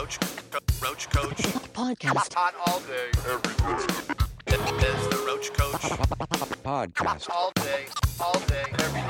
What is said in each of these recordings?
Roach, Roach Koach. Podcast. Hot all day, every day. Is the Roach Koach. Podcast. All day, all day, every day.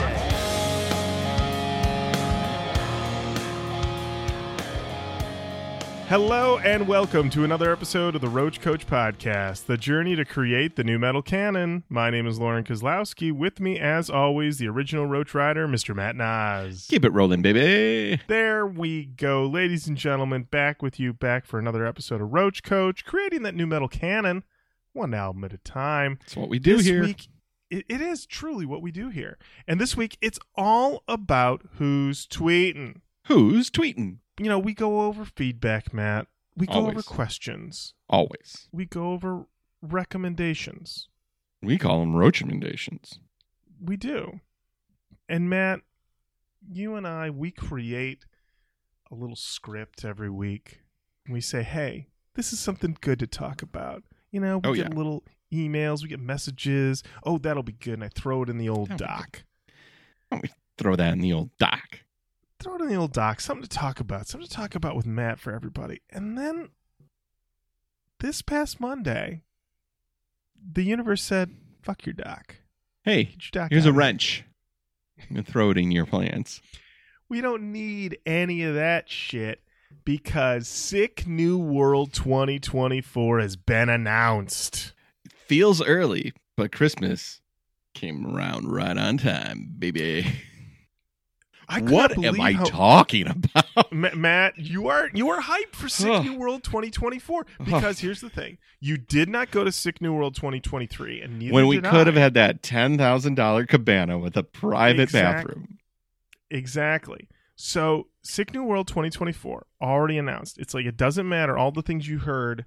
Hello and welcome to another episode of the Roach Koach Podcast, the journey to create the new metal canon. My name is Lorin Kozlowski. With me, as always, the original Roach Rider, Mr. Matt Nas. Keep it rolling, baby. There we go, ladies and gentlemen, back with you, back for another episode of Roach Koach, creating that new metal canon, one album at a time. That's what we do this here. week, it, it is truly what we do here. And this week, it's all about who's tweeting. Who's tweeting? You know, we go over feedback, Matt. We go over questions. Always. we go over recommendations. We call them roach recommendations. We do. And Matt, you and I, we create a little script every week. We say, hey, this is something good to talk about. You know, we Oh, get yeah. little emails, we get messages. Oh, that'll be good. And I throw it in the old That'll doc. Throw that in the old doc. Throw it in the old doc. Something to talk about. Something to talk about with Matt for everybody. And then this past Monday, the universe said, fuck your doc. Hey, your doc here's a wrench. I'm gonna throw it in your plans. We don't need any of that shit because Sick New World 2024 has been announced. Feels early, but Christmas came around right on time, baby. I what am I how- talking about? Ma- Matt, you are you are hyped for Sick Ugh. New World 2024 because here's the thing: you did not go to Sick New World 2023, and neither when we could I. have had that ten thousand dollar cabana with a private Exact- bathroom. Exactly. So, Sick New World 2024 already announced. It's like it doesn't matter all the things you heard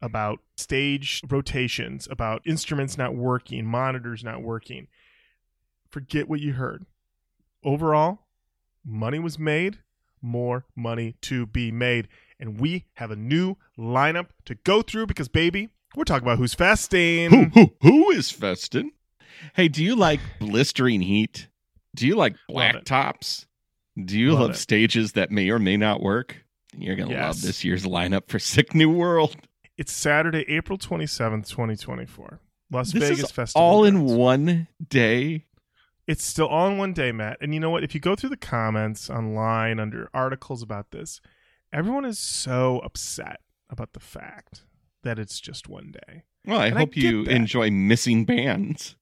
about stage rotations, about instruments not working, monitors not working. Forget what you heard. Overall, money was made, more money to be made, and we have a new lineup to go through because baby, we're talking about who's fasting. Who who who is festin? Hey, do you like blistering heat? Do you like black tops? Do you Love love stages that may or may not work? You're gonna Yes. love this year's lineup for Sick New World. It's Saturday, April 27th, 2024. Las This Vegas Festival. all in grounds. one day. It's still all in one day, Matt. And you know what? If you go through the comments online under articles about this, everyone is so upset about the fact that it's just one day. Well, I And I hope you that. enjoy missing bands.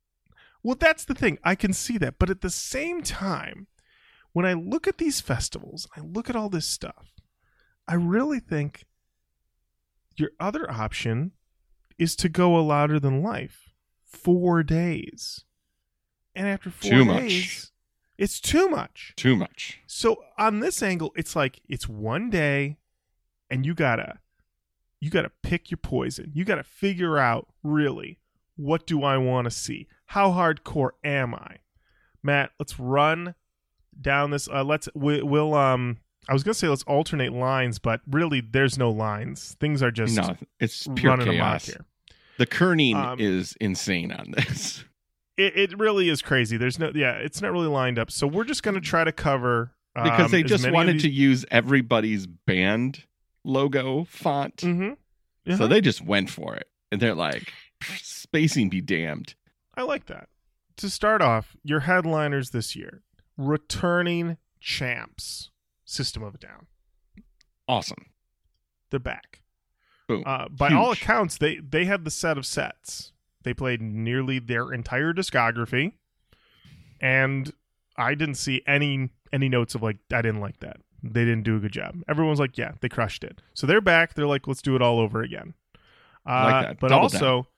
Well, that's the thing. I can see that. But at the same time, when I look at these festivals, I look at all this stuff, I really think your other option is to go a louder than life. Four days. And after four Too much. days, it's too much. Too much. So on this angle, it's like it's one day and you gotta you gotta pick your poison. You gotta figure out really what do I want to see? How hardcore am I? Matt, let's run down this uh, let's we, we'll um I was gonna say let's alternate lines, but really there's no lines. Things are just no, it's pure running amok chaos. here. The kerning Um, is insane on this. It, it really is crazy. There's no yeah, it's not really lined up. So we're just gonna try to cover because um, they just wanted these- to use everybody's band logo font. Mhm. So Uh-huh. they just went for it. And they're like, spacing be damned. I like that. To start off, your headliners this year, returning champs, System of a Down. Awesome. They're back. Boom. Uh, by all accounts, they they had the set of sets. They played nearly their entire discography, and I didn't see any any notes of like I didn't like that. They didn't do a good job. Everyone's like, yeah, they crushed it. So they're back. They're like, let's do it all over again. Uh, like that. But Double also,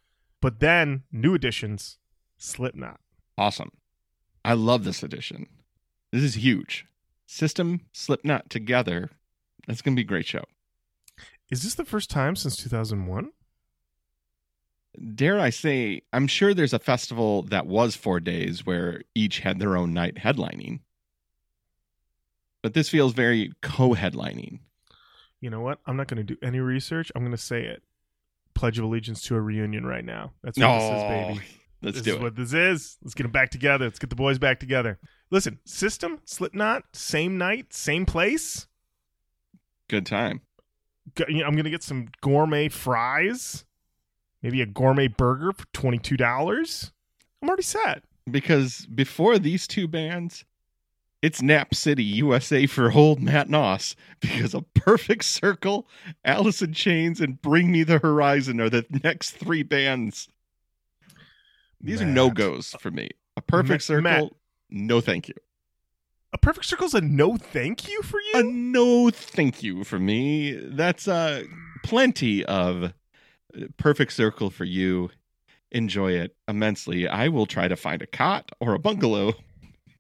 but then new additions, Slipknot. awesome. I love this edition. This is huge. System, Slipknot together. That's going to be a great show. Is this the first time since 2001? Dare I say, I'm sure there's a festival that was four days where each had their own night headlining. But this feels very co headlining. You know what? I'm not going to do any research. I'm going to say it. Pledge of Allegiance to a reunion right now. That's what this is, oh, baby. Let's this do is it. what this is. Let's get them back together. Let's get the boys back together. Listen, System, Slipknot, same night, same place. Good time. Go- you know, I'm gonna get some gourmet fries, maybe a gourmet burger for twenty two dollars. I'm already set. because before these two bands, it's Nap City, USA for old Matt Noss. Because a Perfect Circle, Alice in Chains, and Bring Me the Horizon are the next three bands. These are no goes for me. A Perfect Circle, Matt. no thank you. A perfect circle's a no thank you for you. A no thank you for me. That's uh plenty of Perfect Circle for you. Enjoy it immensely. I will try to find a cot or a bungalow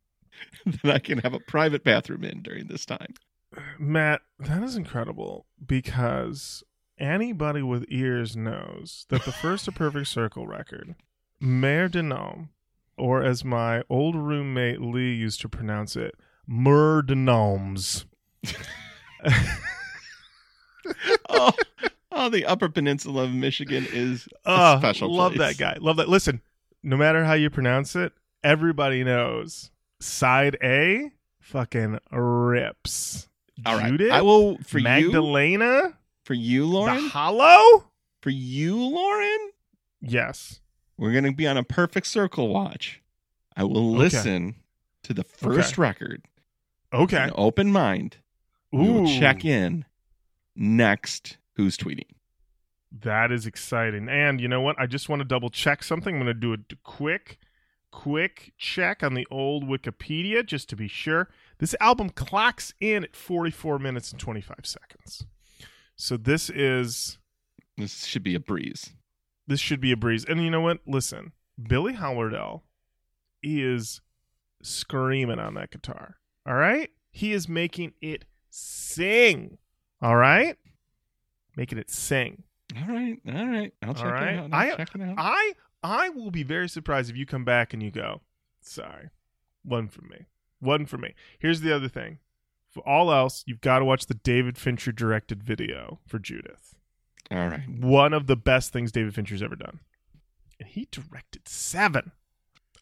that I can have a private bathroom in during this time. Matt, that is incredible because anybody with ears knows that the first A Perfect Circle record, Mer de Noms, or as my old roommate Lee used to pronounce it, Mer de Noms. oh, oh, the Upper Peninsula of Michigan is a Oh, special. love place. that guy. Love that. Listen, no matter how you pronounce it, everybody knows. Side A fucking rips. All right, Judith, I will for you, Magdalena, for you, Lorin, the Hollow. for you, Lorin. Yes. We're gonna be on a perfect circle watch. I will Okay. listen to the first Okay. record. Okay. Open mind. We will check in next. Who's tweeting? That is exciting. And you know what? I just want to double check something. I'm going to do a quick, quick check on the old Wikipedia just to be sure. This album clocks in at 44 minutes and 25 seconds. So this is This should be a breeze. this should be a breeze. And you know what? Listen, Billy Howerdel is screaming on that guitar. All right? He is making it sing. All right? Making it sing. All right, all right. I'll check right. it out. I'll I- check it out. I I will be very surprised if you come back and you go, sorry, one for me, one for me. Here's the other thing: for all else, you've got to watch the David Fincher directed video for Judith. all right. One of the best things David Fincher's ever done, and he directed seven.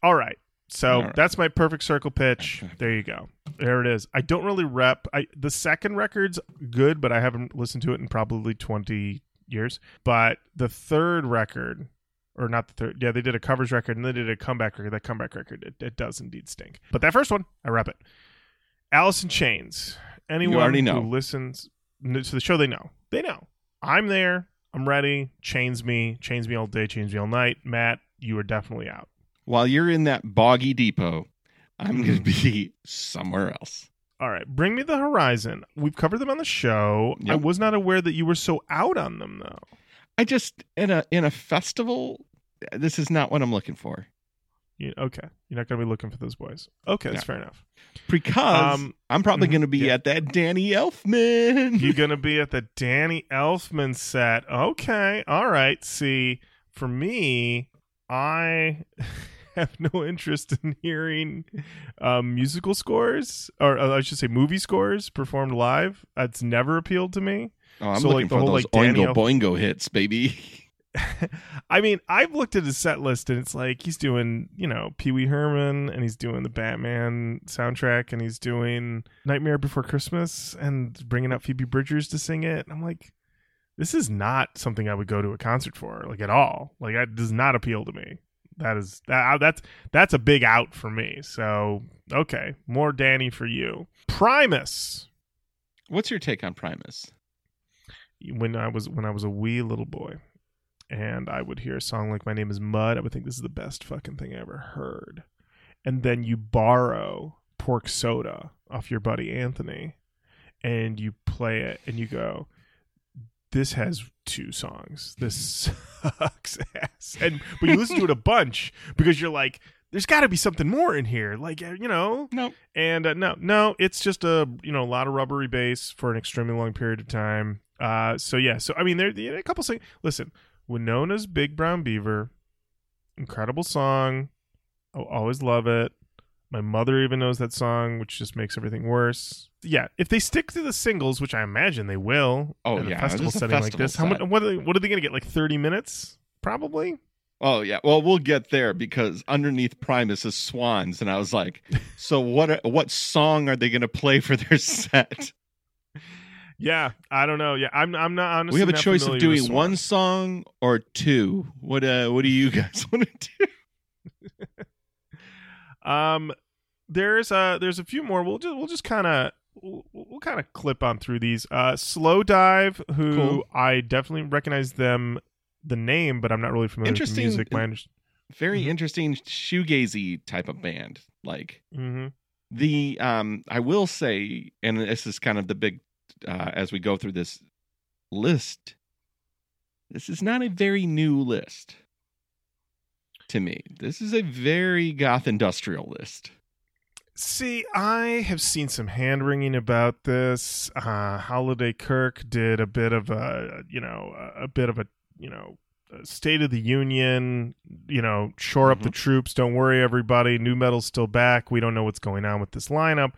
All right, so right. that's my perfect circle pitch. There you go. There it is. I don't really rep. I the second record's good, but I haven't listened to it in probably twenty years. But the third record, or not the third, yeah, they did a covers record and they did a comeback record. That comeback record, it, it does indeed stink. But that first one, I rep it. In Chains. Anyone who listens to the show, they know. They know. I'm there. I'm ready. Chains me. Chains me all day. Chains me all night. Matt, you are definitely out. While you're in that boggy depot, I'm going to Mm-hmm. be somewhere else. All right, bring me the horizon. We've covered them on the show. I was not aware that you were so out on them, though. I just in a in a festival. This is not what I'm looking for You, okay, you're not going to be looking for those boys. Okay, that's fair enough. because Um, I'm probably going to be yeah. at that Danny Elfman. You're going to be at the Danny Elfman set. Okay, all right. See, for me, I have no interest in hearing um, musical scores, or uh, I should say, movie scores performed live. That's never appealed to me. oh, I'm so, looking like, the for whole, those like, Oingo Boingo hits, baby. I mean, I've looked at his set list and it's like he's doing, you know, Pee Wee Herman and he's doing the Batman soundtrack and he's doing Nightmare Before Christmas and bringing out Phoebe Bridgers to sing it. I'm like, this is not something I would go to a concert for, like at all. Like that does not appeal to me. That is that that's that's a big out for me. So okay, more Danny for you. Primus. What's your take on Primus? when I was when I was a wee little boy, and I would hear a song like "My Name Is Mud," I would think this is the best fucking thing I ever heard. And then you borrow "Pork Soda" off your buddy Anthony, and you play it, and you go, "This has two songs. This sucks ass." And but you listen to it a bunch because you're like, "There's got to be something more in here." Like uh, you know, No, and uh, no, no, it's just a you know a lot of rubbery bass for an extremely long period of time. Uh, so yeah, so I mean, there a couple things. Listen, Winona's Big Brown Beaver, incredible song. I'll always love it. My mother even knows that song, which just makes everything worse. Yeah, if they stick to the singles, which I imagine they will, Oh, in a yeah, festival a setting like festival this, how much? What are they, what are they going to get? Like thirty minutes, probably. Oh yeah, well we'll get there because underneath Primus is Swans, and I was like, so what? What song are they going to play for their set? Yeah, I don't know. Yeah, I'm. I'm not honestly. we have a choice of doing one song or two. What uh what do you guys want to do? Um, there's a there's a few more. We'll just we'll just kind of we'll, we'll kind of clip on through these. Uh, Slowdive, who Cool. I definitely recognize them the name, but I'm not really familiar with the music. My under- Very Mhm. interesting shoegazy type of band. Like Mhm. the um I will say, and this is kind of the big uh as we go through this list, this is not a very new list to me. This is a very goth industrial list. See, I have seen some hand wringing about this. Uh, Holiday Kirk did a bit of a, you know, a, bit of a, you know, State of the Union. You know, shore up the troops. Don't worry, everybody. New metal's still back. We don't know what's going on with this lineup,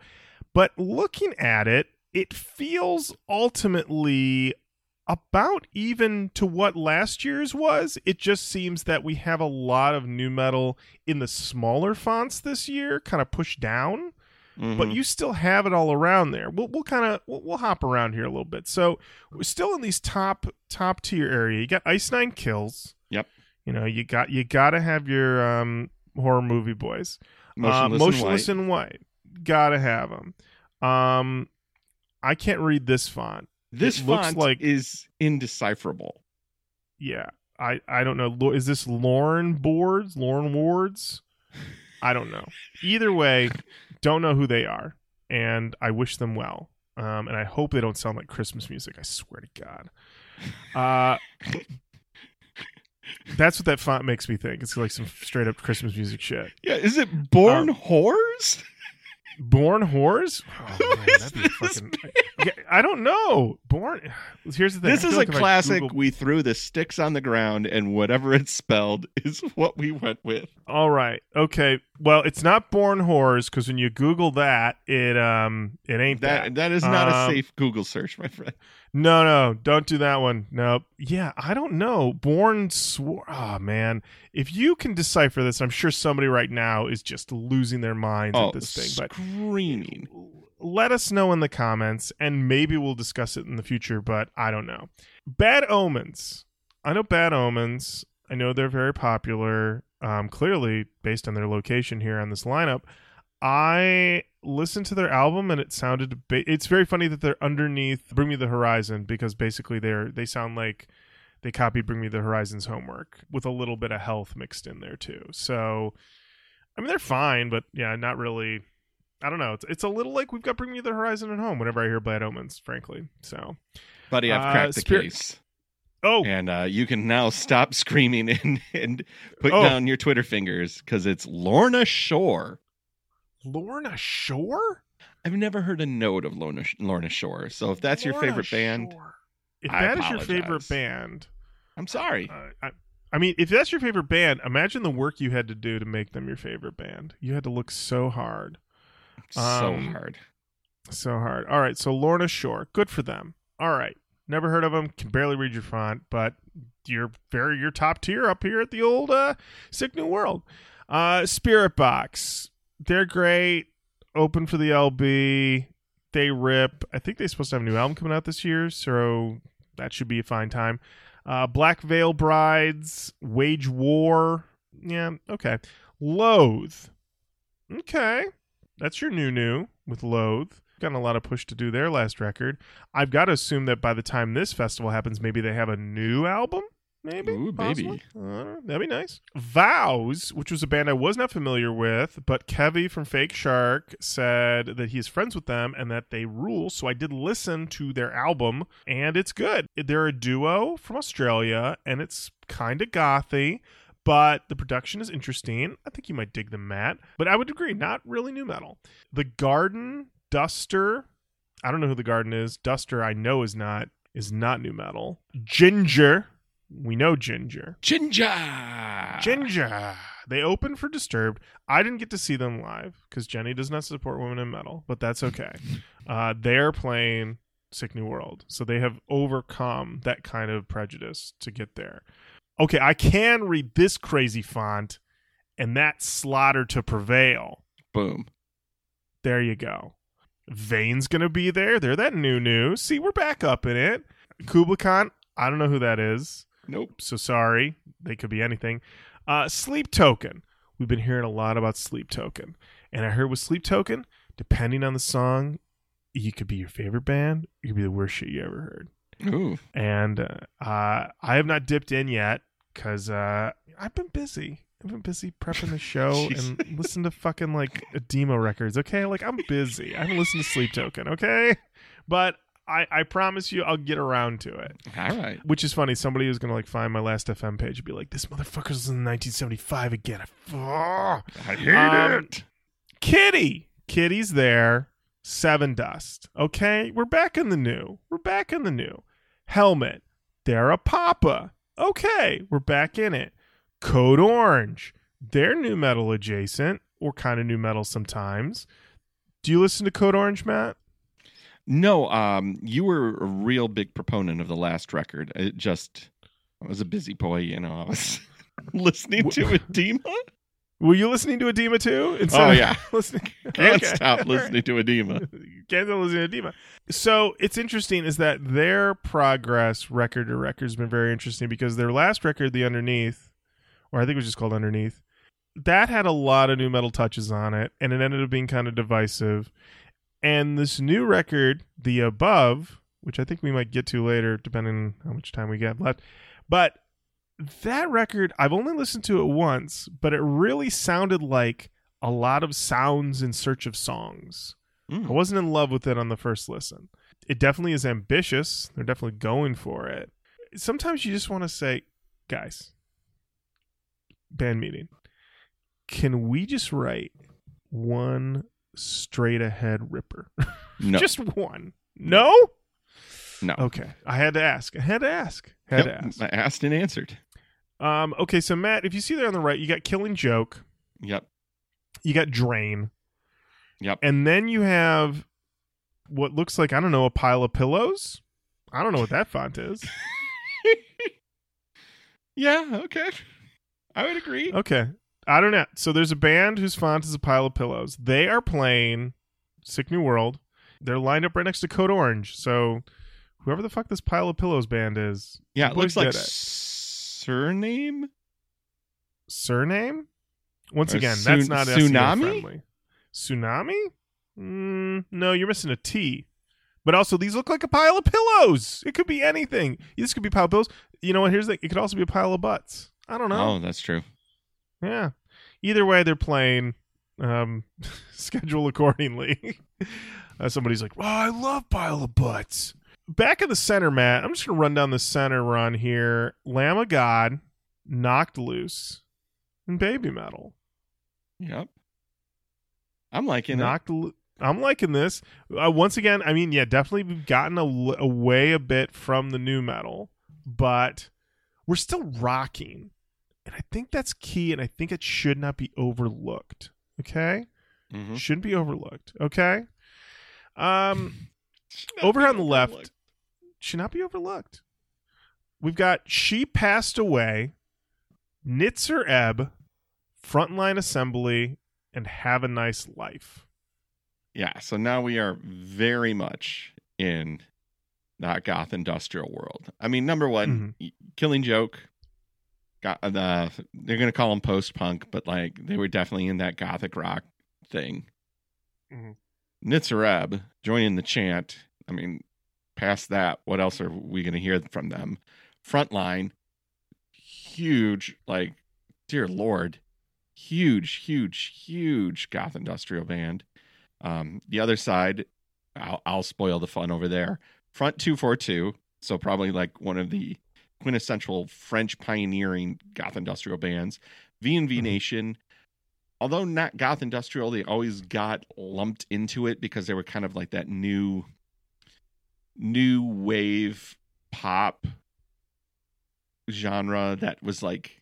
but looking at it, it feels ultimately about even to what last year's was. It just seems that we have a lot of new metal in the smaller fonts this year, kind of pushed down, but Mhm. you still have it all around there. We'll we'll kind of we'll, we'll hop around here a little bit. So we're still in these top top tier area. You got Ice Nine Kills. Yep. You know you got you got to have your um horror movie boys. motionless, uh, and white. in white. Gotta have them. Um, I can't read this font. This it looks font like- is indecipherable. Yeah, I I don't know. Is this Lauren Boards? Lauren Wards? I don't know. Either way, don't know who they are, and I wish them well. Um, and I hope they don't sound like Christmas music. I swear to God. Uh, that's what that font makes me think. It's like some straight up Christmas music shit. Yeah, is it Born Um, Whores? Born whores? Oh, man, that'd be fucking. Yeah, I don't know. Born. Here's the thing. This is a like classic. Google- We threw the sticks on the ground, and whatever it's spelled is what we went with. All right. Okay. Well, it's not born whores because when you Google that, it um it ain't that. That that is not Um, a safe Google search, my friend. No, no, don't do that one. Nope. Yeah, I don't know. Born swore. Oh man, if you can decipher this, I'm sure somebody right now is just losing their minds Oh, at this thing. But screaming! let us know in the comments, and maybe we'll discuss it in the future. But I don't know. Bad Omens. I know Bad Omens. I know they're very popular. Um, clearly based on their location here on this lineup. I listened to their album and it sounded. Ba- it's very funny that they're underneath "Bring Me the Horizon" because basically they're they sound like they copied "Bring Me the Horizon's" homework with a little bit of health mixed in there too. So, I mean, they're fine, but yeah, not really. I don't know. It's, it's a little like we've got "Bring Me the Horizon" at home whenever I hear Bad Omens, frankly. So, Buddy, I've Uh, cracked the Spirit- case, oh, and uh, you can now stop screaming and and put Oh. down your Twitter fingers because it's Lorna Shore. Lorna Shore. I've never heard a note of Lorna Lorna Shore. So if that's your Lorna favorite band, Shore. If I that is your favorite band, I'm sorry. uh, I, I mean, if that's your favorite band, imagine the work you had to do to make them your favorite band. You had to look so hard, so um, hard. so hard. All right, so Lorna Shore, good for them. All right, never heard of them. Can barely read your font, but you're very you're top tier up here at the old uh, Sick New World. Uh, Spiritbox, they're great. Open for the LB. They rip. I think they're supposed to have a new album coming out this year, so that should be a fine time. Uh, Black Veil Brides, Wage War. Yeah, okay. Loathe. Okay. That's your new new with Loathe. Gotten a lot of push to do their last record. I've got to assume that by the time this festival happens, maybe they have a new album. Maybe. Ooh, baby. Uh, that'd be nice. Vows, which was a band I was not familiar with, but Kevy from Fake Shark said that he's friends with them and that they rule. So I did listen to their album, and it's good. They're a duo from Australia, and it's kind of gothy but the production is interesting. I think you might dig them, Matt. But I would agree, not really new metal. The Garden Duster, I don't know who the Garden is. Duster, I know is not is not new metal. Jinjer, we know Jinjer. Jinjer. Jinjer. They opened for Disturbed. I didn't get to see them live because Jenny does not support women in metal, but that's okay. Uh, they're playing Sick New World, so they have overcome that kind of prejudice to get there. Okay, I can read this crazy font, and that's Slaughter to Prevail. Boom. There you go. Vane's gonna be there. They're that new new. See, we're back up in it. Kublai Khan, I don't know who that is. Nope. So sorry. They could be anything. Uh, Sleep Token. We've been hearing a lot about Sleep Token. And I heard with Sleep Token, depending on the song, you could be your favorite band, you could be the worst shit you ever heard. Ooh. And uh, uh, I have not dipped in yet because uh, I've been busy. I've been busy prepping the show and listen to fucking like Adema records. Okay, like I'm busy. I haven't listened to Sleep Token. Okay, but I I promise you I'll get around to it. All right. Which is funny. Somebody is gonna like find my last FM page and be like, "This motherfucker's in 1975 again." I, I hate Um, it. Kittie, Kittie's there. Sevendust. Okay, we're back in the new. We're back in the new. Helmet. They're a Papa. Okay, we're back in it. Code Orange. They're new metal adjacent or kind of new metal sometimes. Do you listen to Code Orange, Matt? No, um, you were a real big proponent of the last record. It just, I was a busy boy, you know. I was listening to Adema. Were you listening to Adema too? Oh, yeah. listening. Can't Okay. stop listening to Adema. Can't stop listening to Adema. So it's interesting is that their progress record to record has been very interesting because their last record, The Underneath, or I think it was just called Underneath, that had a lot of new metal touches on it, and it ended up being kind of divisive. And this new record, The Above, which I think we might get to later, depending on how much time we get left, but that record, I've only listened to it once, but it really sounded like a lot of sounds in search of songs. I Mm. wasn't in love with it on the first listen. It definitely is ambitious. They're definitely going for it. Sometimes you just want to say, guys, band meeting, can we just write one straight ahead ripper? No. just one. No? no. Okay. I had to ask. I had to ask. Had Yep, to ask. I asked and answered. Um, okay, so Matt, if you see there on the right, you got Killing Joke, Yep. you got Drain. Yep. And then you have what looks like, I don't know, a pile of pillows. I don't know what that font is. Yeah, okay. I would agree. Okay. I don't know. So there's a band whose font is a pile of pillows. They are playing Sick New World. They're lined up right next to Code Orange. So whoever the fuck this pile of pillows band is, yeah, it looks like surname. surname? Once Or again, Sun- that's not Tsunami? Friendly. Tsunami? Mm, no, you're missing a T. But also, these look like a pile of pillows. It could be anything. This could be a pile of pillows. You know what? Here's the. It could also be a pile of butts. I don't know. Oh, that's true. Yeah. Either way, they're playing. Um, schedule accordingly. uh, somebody's like, "Oh, I love pile of butts." Back in the center, Matt. I'm just gonna run down the center run here. Lamb of God, knocked loose, and baby metal. Yep. I'm liking it. knocked. Lo- I'm liking this. Uh, once again, I mean, yeah, definitely we've gotten a, away a bit from the new metal, but we're still rocking, and I think that's key. And I think it should not be overlooked. Okay, Mhm. shouldn't be overlooked. Okay. Um, over on the left, should not be overlooked. We've got She Past Away, Nitzer Ebb, Frontline Assembly, and Have a Nice Life. Yeah, so now we are very much in that goth industrial world. I mean, number one, Mm-hmm. Killing Joke. Got the they're gonna call them post punk, but like they were definitely in that gothic rock thing. Mhm. Nitzer Ebb joining the chant. I mean, past that, what else are we gonna hear from them? Frontline, huge, like, dear lord, huge, huge, huge goth industrial band. Um, the other side, I'll, I'll spoil the fun over there. Front 242, so probably like one of the quintessential French pioneering goth industrial bands. V&V Mhm. Nation, although not goth industrial, they always got lumped into it because they were kind of like that new new wave pop genre that was like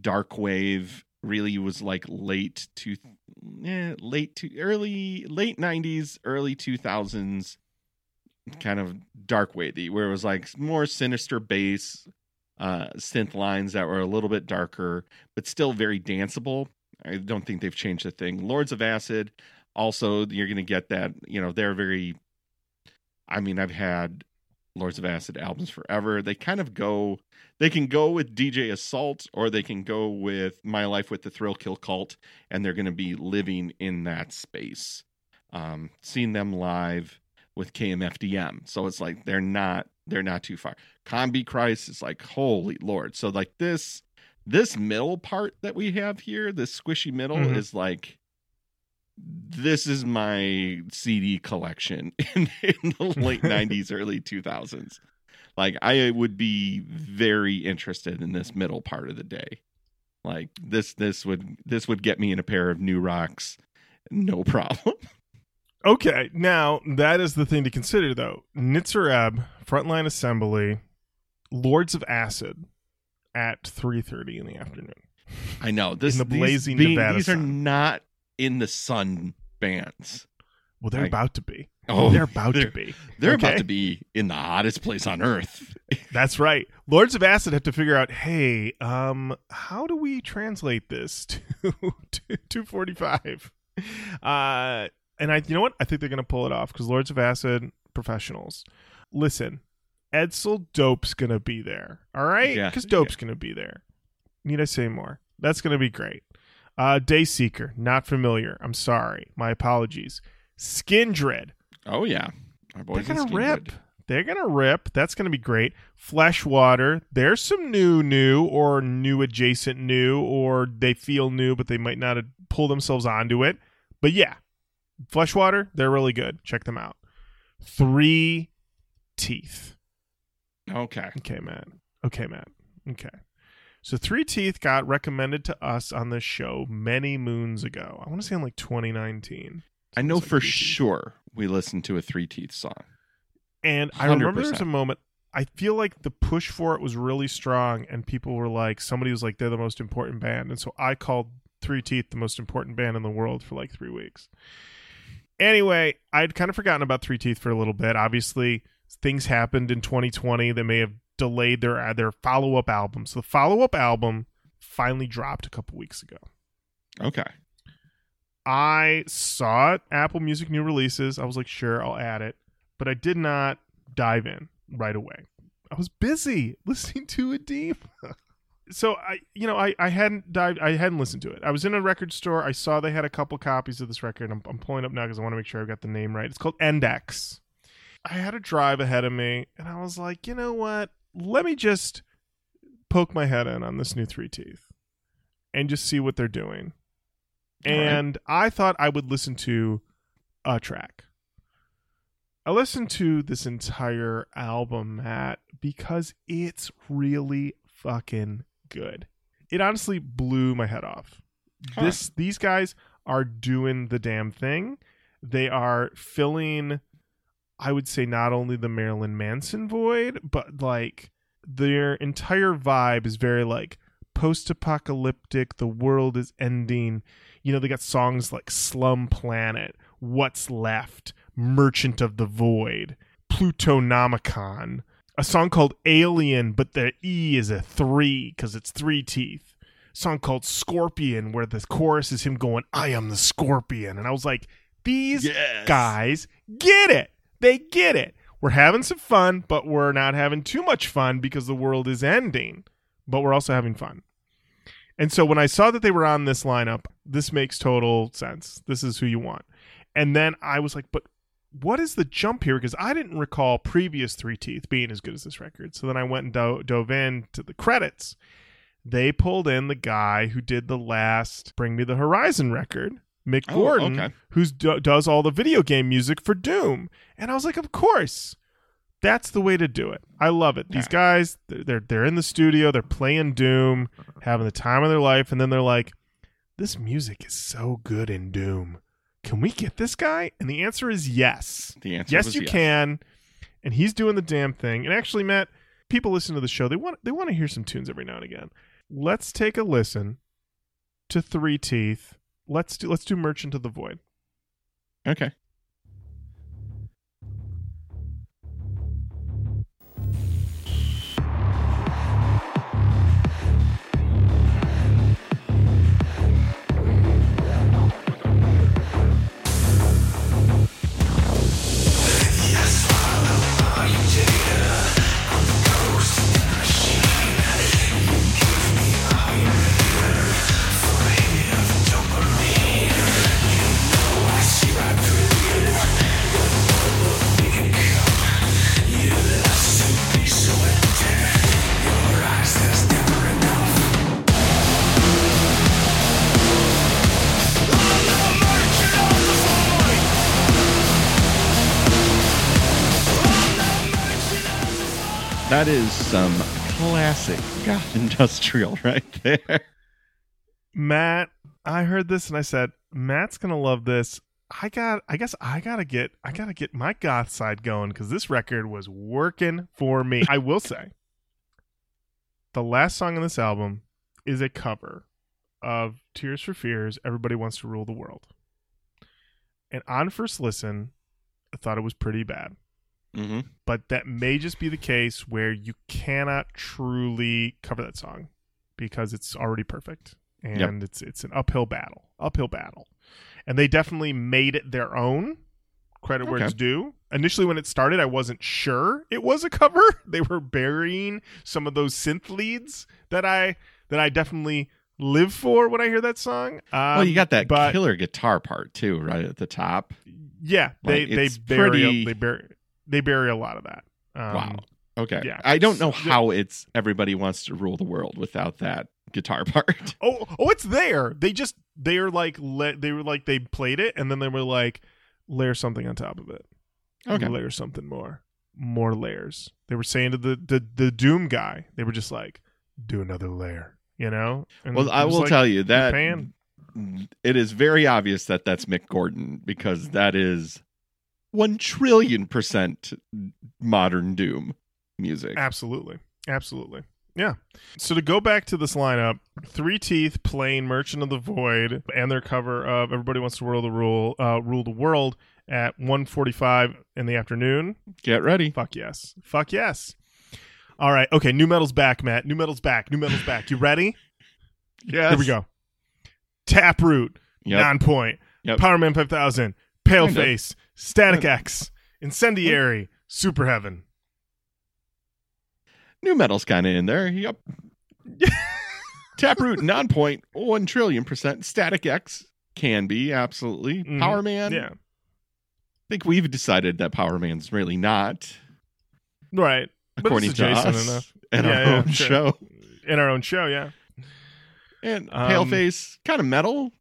dark wave really was like late to eh, late to early late 90s early 2000s kind of dark wavy where it was like more sinister bass uh synth lines that were a little bit darker but still very danceable i don't think they've changed a thing lords of acid also, you're going to get that, you know, they're very, I mean, I've had Lords of Acid albums forever. They kind of go, they can go with DJ Assault or they can go with My Life with the Thrill Kill Cult, and they're going to be living in that space. Um, seeing them live with KMFDM. So it's like they're not they're not too far. Combichrist is like holy lord. So like this this middle part that we have here, this squishy middle Mhm. is like this is my CD collection in, in the late 90s early 2000s. Like I would be very interested in this middle part of the day. Like this this would this would get me in a pair of new rocks no problem. Okay, now that is the thing to consider, though. Nitzer Ebb, Frontline Assembly, Lords of Acid at three thirty in the afternoon. I know this. the these blazing being- Nevada These are not in the sun bands. Well, they're Right. about to be. Oh, they're about they're, to be. They're about to be in the hottest place on earth. That's right. Lords of Acid have to figure out, hey, um, how do we translate this to two forty five? Uh, and I, you know what? I think they're gonna pull it off because Lords of Acid professionals. Listen, Edsel Dope's gonna be there. All right, Yeah, because Dope's gonna be there. Need I say more? That's gonna be great. Uh, Dayseeker, not familiar. I'm sorry. My apologies. Skindred. Oh yeah, They're gonna rip. Skindred. They're gonna rip. That's gonna be great. Fleshwater. There's some new, new or new adjacent new, or they feel new, but they might not pull themselves onto it. But yeah, Fleshwater. They're really good. Check them out. Three teeth. Okay, Okay, man. Okay, man. Okay. So 3Teeth got recommended to us on this show many moons ago. I want to say in like 2019. I know like for sure we listened to a 3Teeth song. And I remember there was a moment. I feel like the push for it was really strong, and people were like, somebody was like, they're the most important band, and so I called 3Teeth the most important band in the world for like three weeks. Anyway, I'd kind of forgotten about 3Teeth for a little bit. Obviously, things happened in 2020 that may have delayed their uh, their follow up album. So the follow up album finally dropped a couple weeks ago. Okay, I saw it, Apple Music new releases. I was like, sure, I'll add it. But I did not dive in right away. I was busy listening to Adema. so I you know, I, I hadn't dived I hadn't listened to it. I was in a record store, I saw they had a couple copies of this record. I'm I'm pulling up now because I want to make sure I got the name right. It's called EndEx. I had a drive ahead of me, and I was like, you know what? Let me just poke my head in on this new 3Teeth and just see what they're doing All right. and I thought I would listen to a track. I listened to this entire album, Matt, because it's really fucking good. It honestly blew my head off. Huh. This these guys are doing the damn thing. They are filling I would say not only the Marilyn Manson void, but like their entire vibe is very like post-apocalyptic, the world is ending. You know, they got songs like Slum Planet, What's Left, Merchant of the Void, Plutonomicon, a song called Alien, but the E is a three because it's 3Teeth. A song called Scorpion, where the chorus is him going, I am the scorpion. And I was like, these yes, guys get it. They get it. We're having some fun, but we're not having too much fun because the world is ending. But we're also having fun. And so when I saw that they were on this lineup, this makes total sense. This is who you want. And then I was like, but what is the jump here? Because I didn't recall previous 3Teeth being as good as this record. So then I went and do- dove in to the credits. They pulled in the guy who did the last Bring Me the Horizon record, Mick Oh, Gordon, okay. who do- does all the video game music for Doom. And I was like, of course. That's the way to do it. I love it. These Yeah. guys, they're, they're they're in the studio, they're playing Doom, having the time of their life, and then they're like, "This music is so good in Doom. Can we get this guy?" And the answer is yes. The answer Yes, you can. And he's doing the damn thing. And actually, Matt, people listen to the show. They want they want to hear some tunes every now and again. Let's take a listen to 3Teeth. Let's do let's do Merchant of the Void. Okay. Is some classic goth industrial right there. Matt, I heard this and I said, Matt's gonna love this. I got I guess I gotta get I gotta get my goth side going because this record was working for me. I will say the last song on this album is a cover of Tears for Fears, Everybody Wants to Rule the World. And on first listen, I thought it was pretty bad. Mm-hmm. But that may just be the case where you cannot truly cover that song because it's already perfect. And Yep. it's it's an uphill battle. Uphill battle. And they definitely made it their own. Credit where Okay. it's due. Initially when it started, I wasn't sure it was a cover. They were burying some of those synth leads that I that I definitely live for when I hear that song. Um, well, you got that but killer guitar part too, right at the top. yeah, they Like, they bury pretty- they bury they bury a lot of that. Um, wow. Okay. yeah. I don't know how it's everybody wants to rule the world without that guitar part. Oh, oh, it's there. They just they're like let they were like they played it and then they were like layer something on top of it. Okay. layer something more, more layers. They were saying to the the the Doom guy, they were just like, do another layer, you know. And Well, I will like, tell you that pan. it is very obvious that that's Mick Gordon because that is one trillion percent modern Doom music. Absolutely. Absolutely. Yeah. So to go back to this lineup, 3Teeth playing Merchant of the Void and their cover of Everybody Wants to Rule the Rule, uh, Rule the World at 1:45 in the afternoon. Get ready. Fuck yes. Fuck yes. All right. Okay. New metal's back, Matt. New metal's back. New metal's back. You ready? Yes. Here we go. Taproot, Yep. Nonpoint, Yep. Powerman 5000, Kinda. Paleface, Static X, Incendiary, Superheaven. New metal's kind of in there. Yep. Taproot, non-point, one trillion percent. Static X can be absolutely. Mhm. Powerman. Yeah. I think we've decided that Powerman's really not, Right. But according to adjacent us enough. and Yeah, our yeah, own sure. show. In our own show, yeah. And Um, Paleface, kind of metal,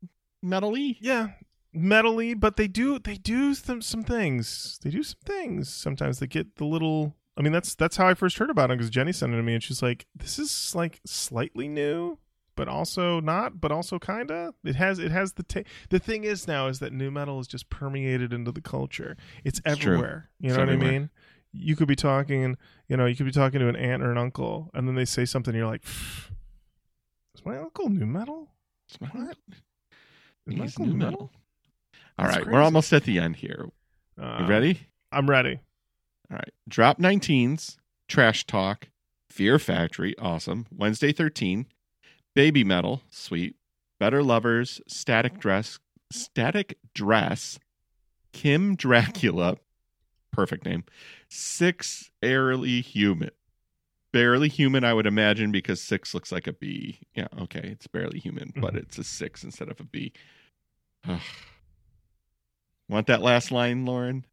metally. Yeah. Metally, but they do they do some some things. They do some things. Sometimes they get the little I mean that's that's how I first heard about it because Jenny sent it to me and she's like, This is like slightly new, but also not, but also kinda. It has it has the ta- the thing is now is that new metal is just permeated into the culture. It's, It's true. everywhere. You know It's what I mean? You could be talking, you know, you could be talking to an aunt or an uncle, and then they say something, and you're like, "Is my uncle new metal? What? Is my He's uncle new metal. All right, we're almost at the end here. Uh, You ready? I'm ready. All right. Drop 19s, Trash Talk, Fear Factory, awesome. Wednesday 13, Baby Metal, sweet. Better Lovers, Static Dress, Static Dress, Kim Dracula, perfect name. Six Barely Human. Barely human, I would imagine, because six looks like a B. Yeah, okay, it's barely human, but Mhm. it's a six instead of a B. Ugh. Want that last line, Lorin?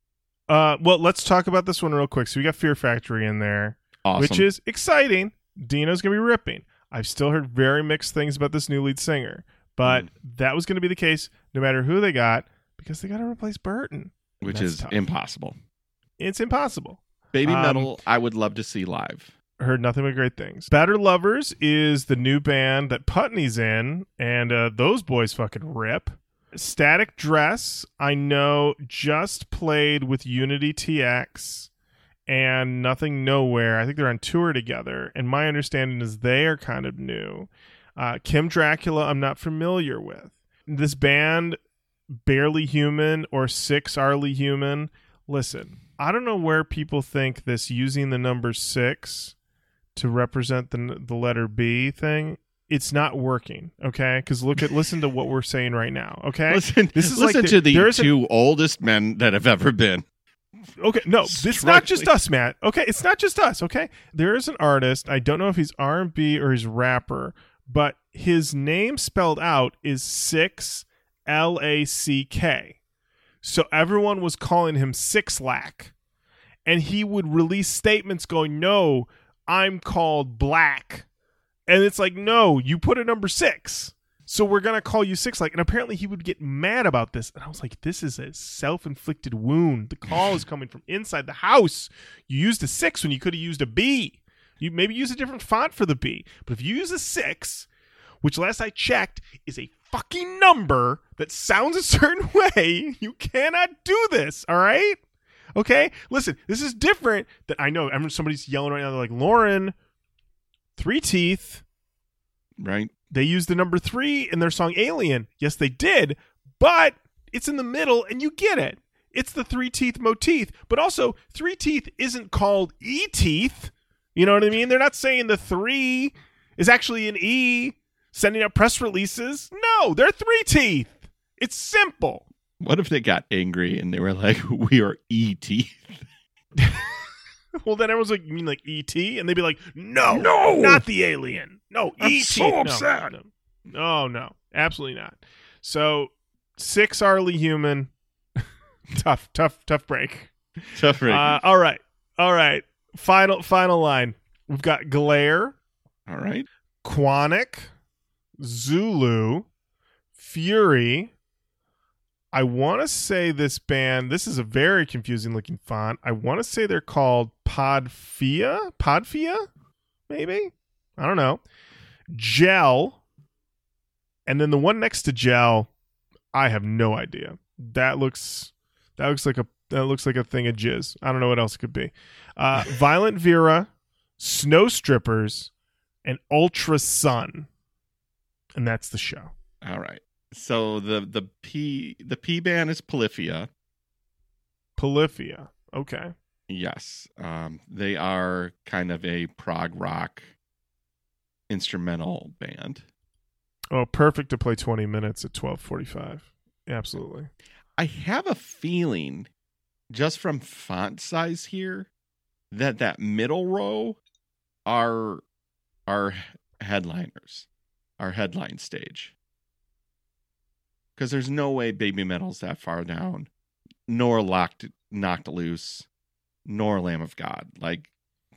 Uh, well, let's talk about this one real quick. So we got Fear Factory in there, Awesome. which is exciting. Dino's gonna be ripping. I've still heard very mixed things about this new lead singer, but Mm. that was gonna be the case no matter who they got because they got to replace Burton. which is tough. impossible. It's impossible. Baby Um, Metal, I would love to see live. Heard nothing but great things. Better Lovers is the new band that Putney's in, and uh, those boys fucking rip. Static Dress, I know, just played with Unity TX and Nothing Nowhere. I think they're on tour together, and my understanding is they are kind of new. Uh, Kim Dracula, I'm not familiar with. This band, Barely Human or Six Arly Human, listen, I don't know where people think this using the number six to represent the the letter B thing. It's not working, okay? Because look at listen to what we're saying right now, okay? Listen, This is like listen the- to the is a- two oldest men that have ever been. Okay, no, it's not just us, Matt. Okay, it's not just us. Okay, there is an artist. I don't know if he's R and B or he's rapper, but his name spelled out is six L A C K. So everyone was calling him Six Lack, and he would release statements going, "No, I'm called Black," and it's like, "No, you put a number six. So we're gonna call you six like, and apparently he would get mad about this, and I was like, "This is a self-inflicted wound. The call is coming from inside the house. You used a six when you could have used a B. You maybe use a different font for the B. But if you use a six, which last I checked is a fucking number that sounds a certain way, you cannot do this. All right. Okay. Listen, this is different. That I know. I somebody's yelling right now. They're like, Lorin, 3Teeth. Right? They used the number three in their song Alien. Yes, they did, but it's in the middle and you get it. It's the three teeth motif, but also 3Teeth isn't called E teeth. You know what I mean? They're not saying the three is actually an E sending out press releases. No, they're 3Teeth. It's simple. What if they got angry and they were like, "We are ET"? Well, then everyone's like, "You mean like ET?" And they'd be like, "No, No! not the alien. No, I'm ET." so No, upset. No, no, no, absolutely not. So 6arelyhuman. tough, tough, tough break. Tough break. Uh, all right, all right. Final, final line. We've got glare, All right. Quannnic, Zulu, Fury. I want to say this band, this is a very confusing looking font. I want to say they're called Podfia? Podfia? Maybe? I don't know. Gel. And then the one next to Gel, I have no idea. That looks that looks like a that looks like a thing of jizz. I don't know what else it could be. Uh, Violent Vira, Snow Strippers, and Ultra Sunn. And that's the show. All right. So the the P the P band is Polyphia. Polyphia. Okay. Yes. Um, they are kind of a prog rock instrumental band. Oh, perfect to play 20 minutes at 1245. Absolutely. I have a feeling, just from font size here, that that middle row are are headliners, our headline stage. Because there's no way Babymetal's that far down, nor Locked Knocked Loose, nor Lamb of God. Like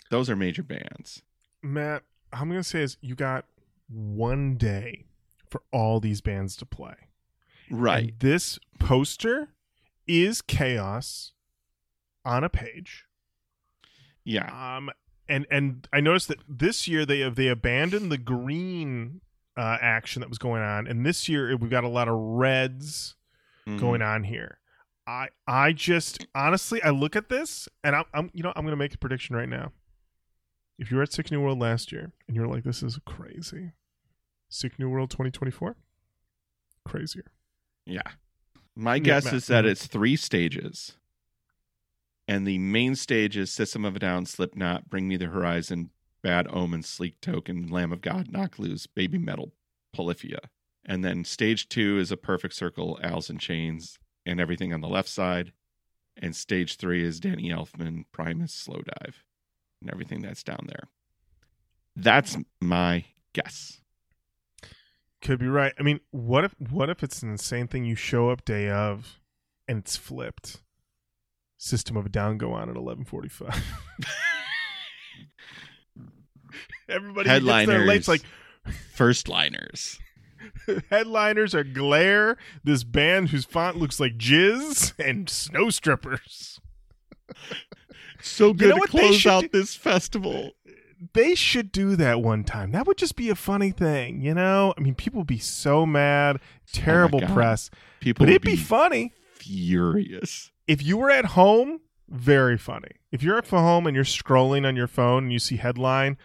those are major bands. Matt, I'm going to say is you got one day for all these bands to play. Right. And this poster is chaos on a page. Yeah. Um, and and I noticed that this year they have they abandoned the green uh, action that was going on, and this year we've got a lot of reds Mhm. going on here. I I just honestly I look at this and I'm, I'm you know I'm gonna make a prediction right now. If you were at Sick New World last year and you were like this is crazy, Sick New World 2024, crazier. Yeah. My Yeah, guess Matt. is that Mhm. it's three stages. And the main stage is System of a Down, Slipknot, Bring Me the Horizon, Bad Omen, Sleep Token, Lamb of God, Knocked Loose, Babymetal, Polyphia. And then stage two is a perfect circle, Alice in Chains, and everything on the left side. And stage three is Danny Elfman, Primus, Slowdive, and everything that's down there. That's my guess. Could be right. I mean, what if what if it's an insane thing? You show up day of, and it's flipped. System of a Down go on at 11:45. Everybody gets their Headliners. lights like First liners. headliners are Glare, this band whose font looks like jizz, and Snow Strippers. So good know to close out do? this festival. They should do that one time. That would just be a funny thing, you know? I mean, people would be so mad, oh terrible God. press, People but would it'd be funny. furious. if you were at home, very funny. If you're at home and you're scrolling on your phone and you see headline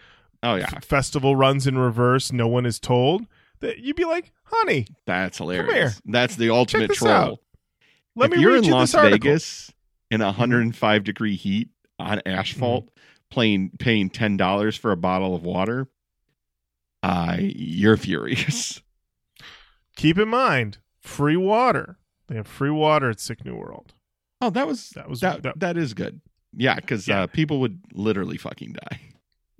Oh yeah, festival runs in reverse, no one is told, that you'd be like, "Honey, that's here. hilarious. That's the ultimate troll. out. let if me you're read in you Las this article." Vegas in 105 degree heat on asphalt, playing paying ten dollars for a bottle of water, uh, you're furious. Keep in mind, free water. They have free water at Sick New World. Oh, that was That was that. that- that is good. Yeah, because Yeah. uh, people would literally fucking die.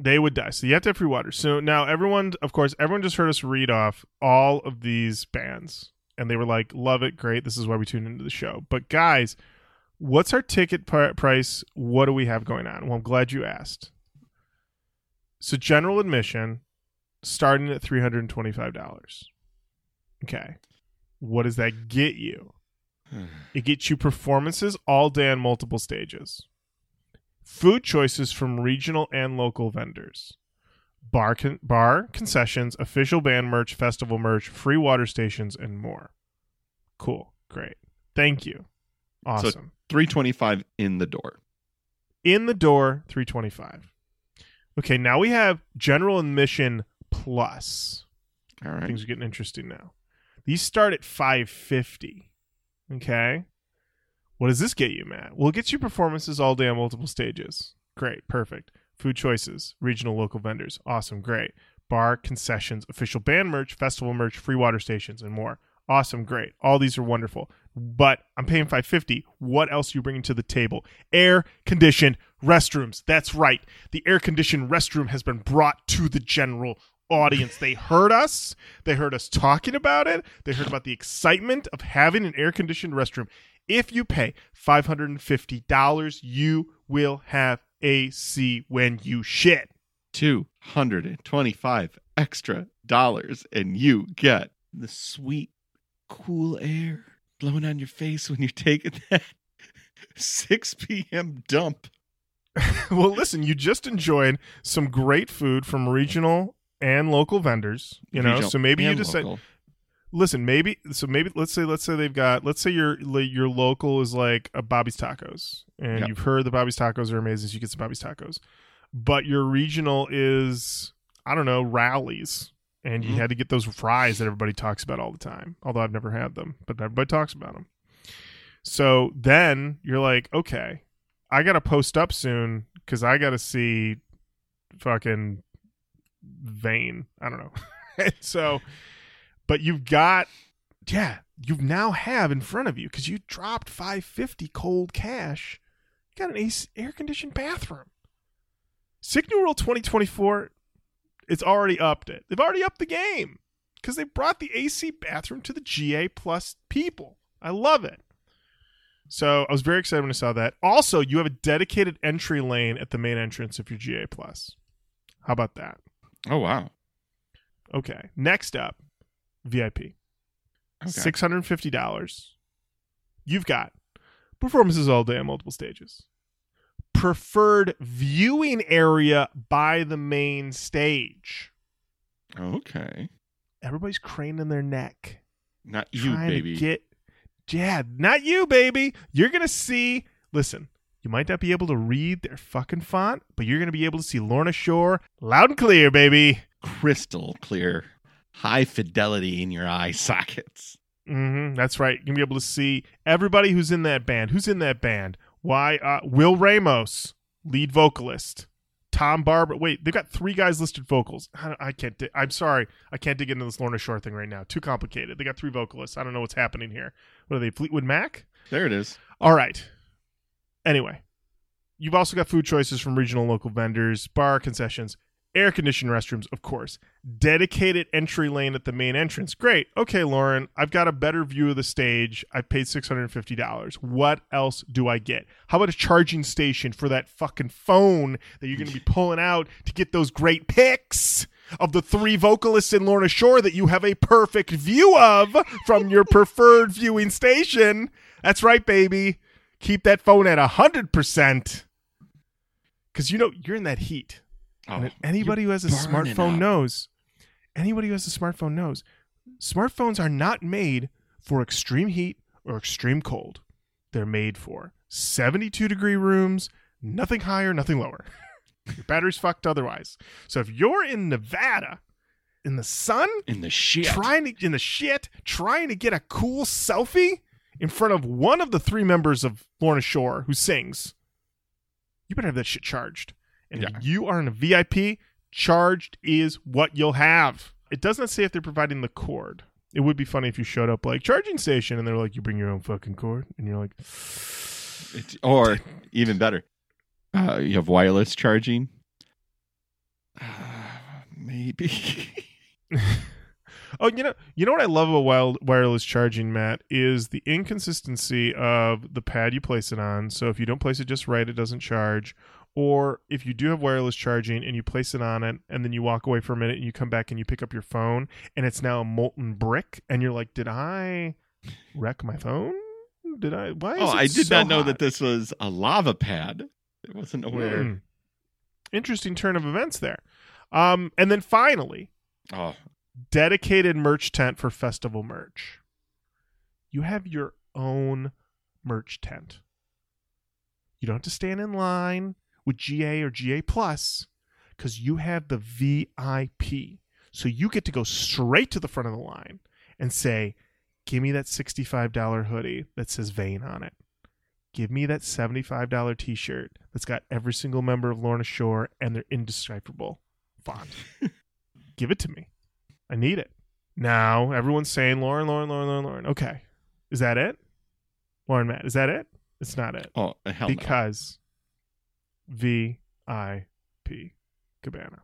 They would die. So you have to have free water. So now everyone, of course, everyone just heard us read off all of these bands, and they were like, "Love it, great. This is why we tune into the show." But guys, what's our ticket pr- price? What do we have going on? Well, I'm glad you asked. So general admission, starting at three hundred and twenty-five dollars. Okay, what does that get you? Hmm. It gets you performances all day on multiple stages. Food choices from regional and local vendors, bar con- bar concessions, official band merch, festival merch, free water stations, and more. Cool, great, thank you, awesome. 325 in the door. In the door, three twenty five. Okay, now we have general admission plus. All right. Things are getting interesting now. These start at 550. Okay. What does this get you, Matt? Well, it gets you performances all day on multiple stages. Great. Perfect. Food choices, regional local vendors. Awesome. Great. Bar, concessions, official band merch, festival merch, free water stations, and more. Awesome. Great. All these are wonderful. But I'm paying 550. What else are you bringing to the table? Air conditioned restrooms. That's right. The air conditioned restroom has been brought to the general audience. They heard us. They heard us talking about it. They heard about the excitement of having an air conditioned restroom. If you pay $550, you will have AC when you shit. 225 extra dollars and you get the sweet cool air blowing on your face when you're taking that 6 p.m. dump. well, listen, you just enjoyed some great food from regional and local vendors, you know. Regional So maybe you decide local. Listen, maybe so maybe let's say let's say they've got let's say your your local is like a Bobby's Tacos, and Yep. you've heard the Bobby's Tacos are amazing, so you get some Bobby's Tacos. But your regional is I don't know Rally's, and you Mhm. had to get those fries that everybody talks about all the time. Although I've never had them, but everybody talks about them. So then you're like, okay, I got to post up soon because I got to see fucking Vane. I don't know. So, but you've got, yeah, you now have in front of you because you dropped 550 cold cash. You got an AC, air conditioned bathroom. Sick New World 2024, it's already upped it. They've already upped the game because they brought the AC bathroom to the GA plus people. I love it. So I was very excited when I saw that. Also, you have a dedicated entry lane at the main entrance if you're GA plus. How about that? Oh, wow. Okay. Next up, VIP. Okay. Six hundred and fifty dollars. You've got performances all day on multiple stages. Preferred viewing area by the main stage. Okay. Everybody's craning their neck. Not you, baby. get yeah, not you, baby. You're gonna see. Listen, you might not be able to read their fucking font, but you're gonna be able to see Lorna Shore loud and clear, baby. Crystal clear, high fidelity in your eye sockets. hmm that's right. You're gonna be able to see everybody who's in that band. Who's in that band? Why? Uh, Will Ramos, lead vocalist. Tom Barber. Wait, they've got three guys listed vocals. I, I can't. Di- I'm sorry, I can't dig into this Lorna Shore thing right now. Too complicated. They got three vocalists. I don't know what's happening here. What are they? Fleetwood Mac? There it is. All right. Anyway, you've also got food choices from regional and local vendors, bar concessions, air conditioned restrooms, of course, dedicated entry lane at the main entrance. Great. Okay, Lorin, I've got a better view of the stage. I paid $650. What else do I get? How about a charging station for that fucking phone that you're going to be pulling out to get those great pics? Of the three vocalists in Lorna Shore that you have a perfect view of from your preferred viewing station. That's right, baby keep that phone at 100% because you know you're in that heat Oh, and anybody who has a smartphone up. knows anybody who has a smartphone knows smartphones are not made for extreme heat or extreme cold they're made for 72 degree rooms nothing higher nothing lower your battery's fucked otherwise so if you're in nevada in the sun in the shit. trying to in the shit, trying to get a cool selfie in front of one of the three members of Lorna Shore who sings. You better have that shit charged. And if you are in a VIP, charged is what you'll have. It does not say if they're providing the cord. It would be funny if you showed up like charging station and they're like, you bring your own fucking cord, and you're like, It's, or even better, uh, you have wireless charging. Uh, maybe. oh, you know, you know what I love about wild wireless charging, Matt, is the inconsistency of the pad you place it on. So if you don't place it just right, it doesn't charge. Or if you do have wireless charging and you place it on it, and then you walk away for a minute and you come back and you pick up your phone, and it's now a molten brick, and you're like, "Did I wreck my phone? Did I? Why?" Is oh, I did so not know hot?" that this was a lava pad. It wasn't aware. Hmm. Interesting turn of events there. Um, and then finally, Oh, dedicated merch tent for festival merch. You have your own merch tent. You don't have to stand in line with GA or GA Plus because you have the VIP. So you get to go straight to the front of the line and say, Give me that $65 hoodie that says Vane on it. Give me that $75 t shirt that's got every single member of Lorna Shore and their indescribable font. Give it to me. I need it. Now everyone's saying Lorin, Lorin, Lorin, Lorin, Lorin. Okay. Is that it? Lorin Matt, is that it? It's not it. oh, hell because VIP Cabana.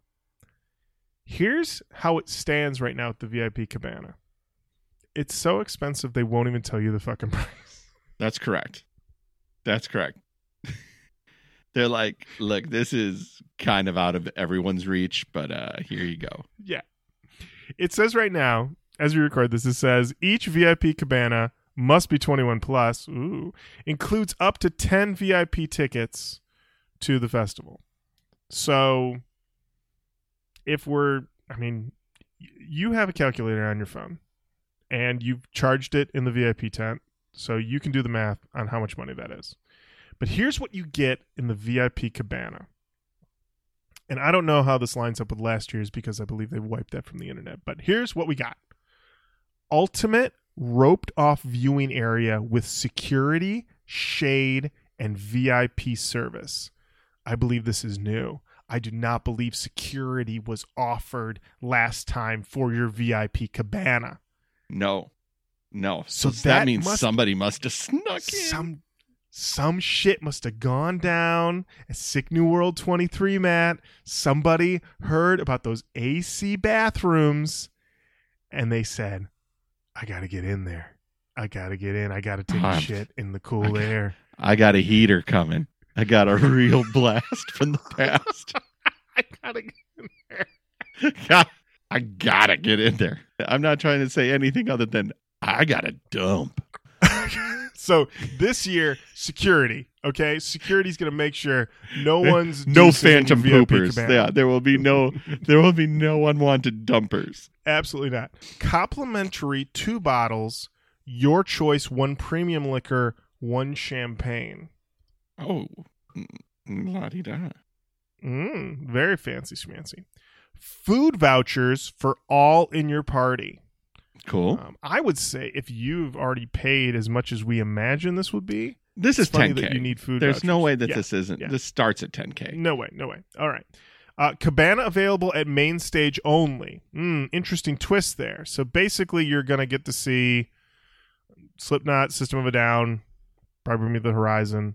Here's how it stands right now at the VIP Cabana. It's so expensive they won't even tell you the fucking price. That's correct. That's correct. They're like, look, this is kind of out of everyone's reach, but uh here you go. Yeah. It says right now, as we record this, it says each VIP cabana must be 21 plus. Ooh. Includes up to 10 VIP tickets to the festival. So if we're, I mean, you have a calculator on your phone and you've charged it in the VIP tent. So you can do the math on how much money that is. But here's what you get in the VIP cabana. And I don't know how this lines up with last year's because I believe they wiped that from the internet. But here's what we got ultimate roped off viewing area with security, shade, and VIP service. I believe this is new. I do not believe security was offered last time for your VIP cabana. No. No. So that, that means must- somebody must have snuck in. Some some shit must have gone down at Sick New World 23, Matt. Somebody heard about those AC bathrooms and they said, I got to get in there. I got to get in. I got to take a shit in the cool I- air. I got a heater coming. I got a real blast from the past. I got to get in there. God, I gotta get in there. I'm not trying to say anything other than I gotta dump. so this year, security. Okay, security's gonna make sure no one's no phantom poopers. cabana. Yeah, there will be no there will be no unwanted dumpers. Absolutely not. Complimentary two bottles, your choice, one premium liquor, one champagne. Oh, la di da. Mm, very fancy schmancy. Food vouchers for all in your party. Cool. Um, I would say if you've already paid as much as we imagine this would be, This is funny 10k. that you need food. There's no way that Yeah. this isn't. yeah. This starts at 10k. No way, no way. All right. Uh, Cabana available at main stage only. Mm, interesting twist there. So basically, you're going to get to see Slipknot, System of a Down, probably Bring Me the Horizon,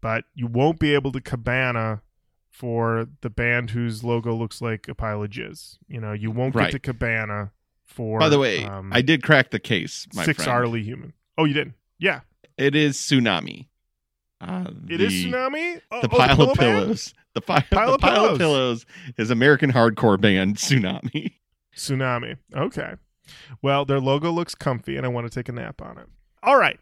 but you won't be able to Cabana for the band whose logo looks like a pile of jizz. You know, you won't Right. get to Cabana for. By the way, um, I did crack the case, my six friend. hourly human. Oh, you didn't? Yeah, It is tsunami. Uh, it the, is tsunami. Oh, The oh, pile pillow of band? pillows. The, fi- Pile the of pile pillows. of pillows is American hardcore band Tsunami. Tsunami. Okay. Well, their logo looks comfy, and I want to take a nap on it. All right.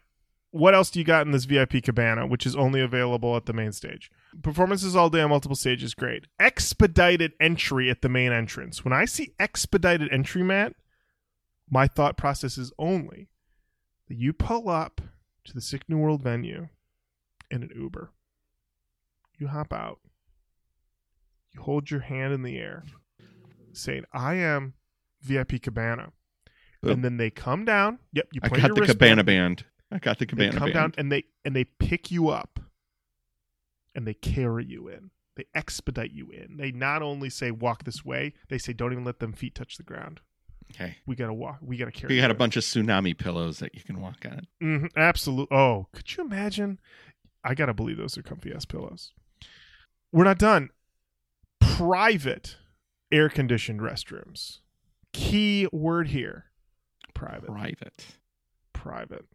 What else do you got in this VIP cabana, which is only available at the main stage? Performances all day on multiple stages, great. Expedited entry at the main entrance. When I see expedited entry, Matt, my thought process is only that you pull up to the Sick New World venue in an Uber. You hop out. You hold your hand in the air, saying, I am VIP Cabana. Boop. And then they come down. Yep, you I got the wristband. Cabana band. I got the They come band. down and they and they pick you up, and they carry you in. They expedite you in. They not only say walk this way, they say don't even let them feet touch the ground. okay. We gotta walk. We gotta carry. We you got a in. bunch of tsunami pillows that you can walk on. Mhm, absolute. Oh, could you imagine? I gotta believe those are comfy ass pillows. We're not done. Private air conditioned restrooms. Key word here. Private. Private. Private.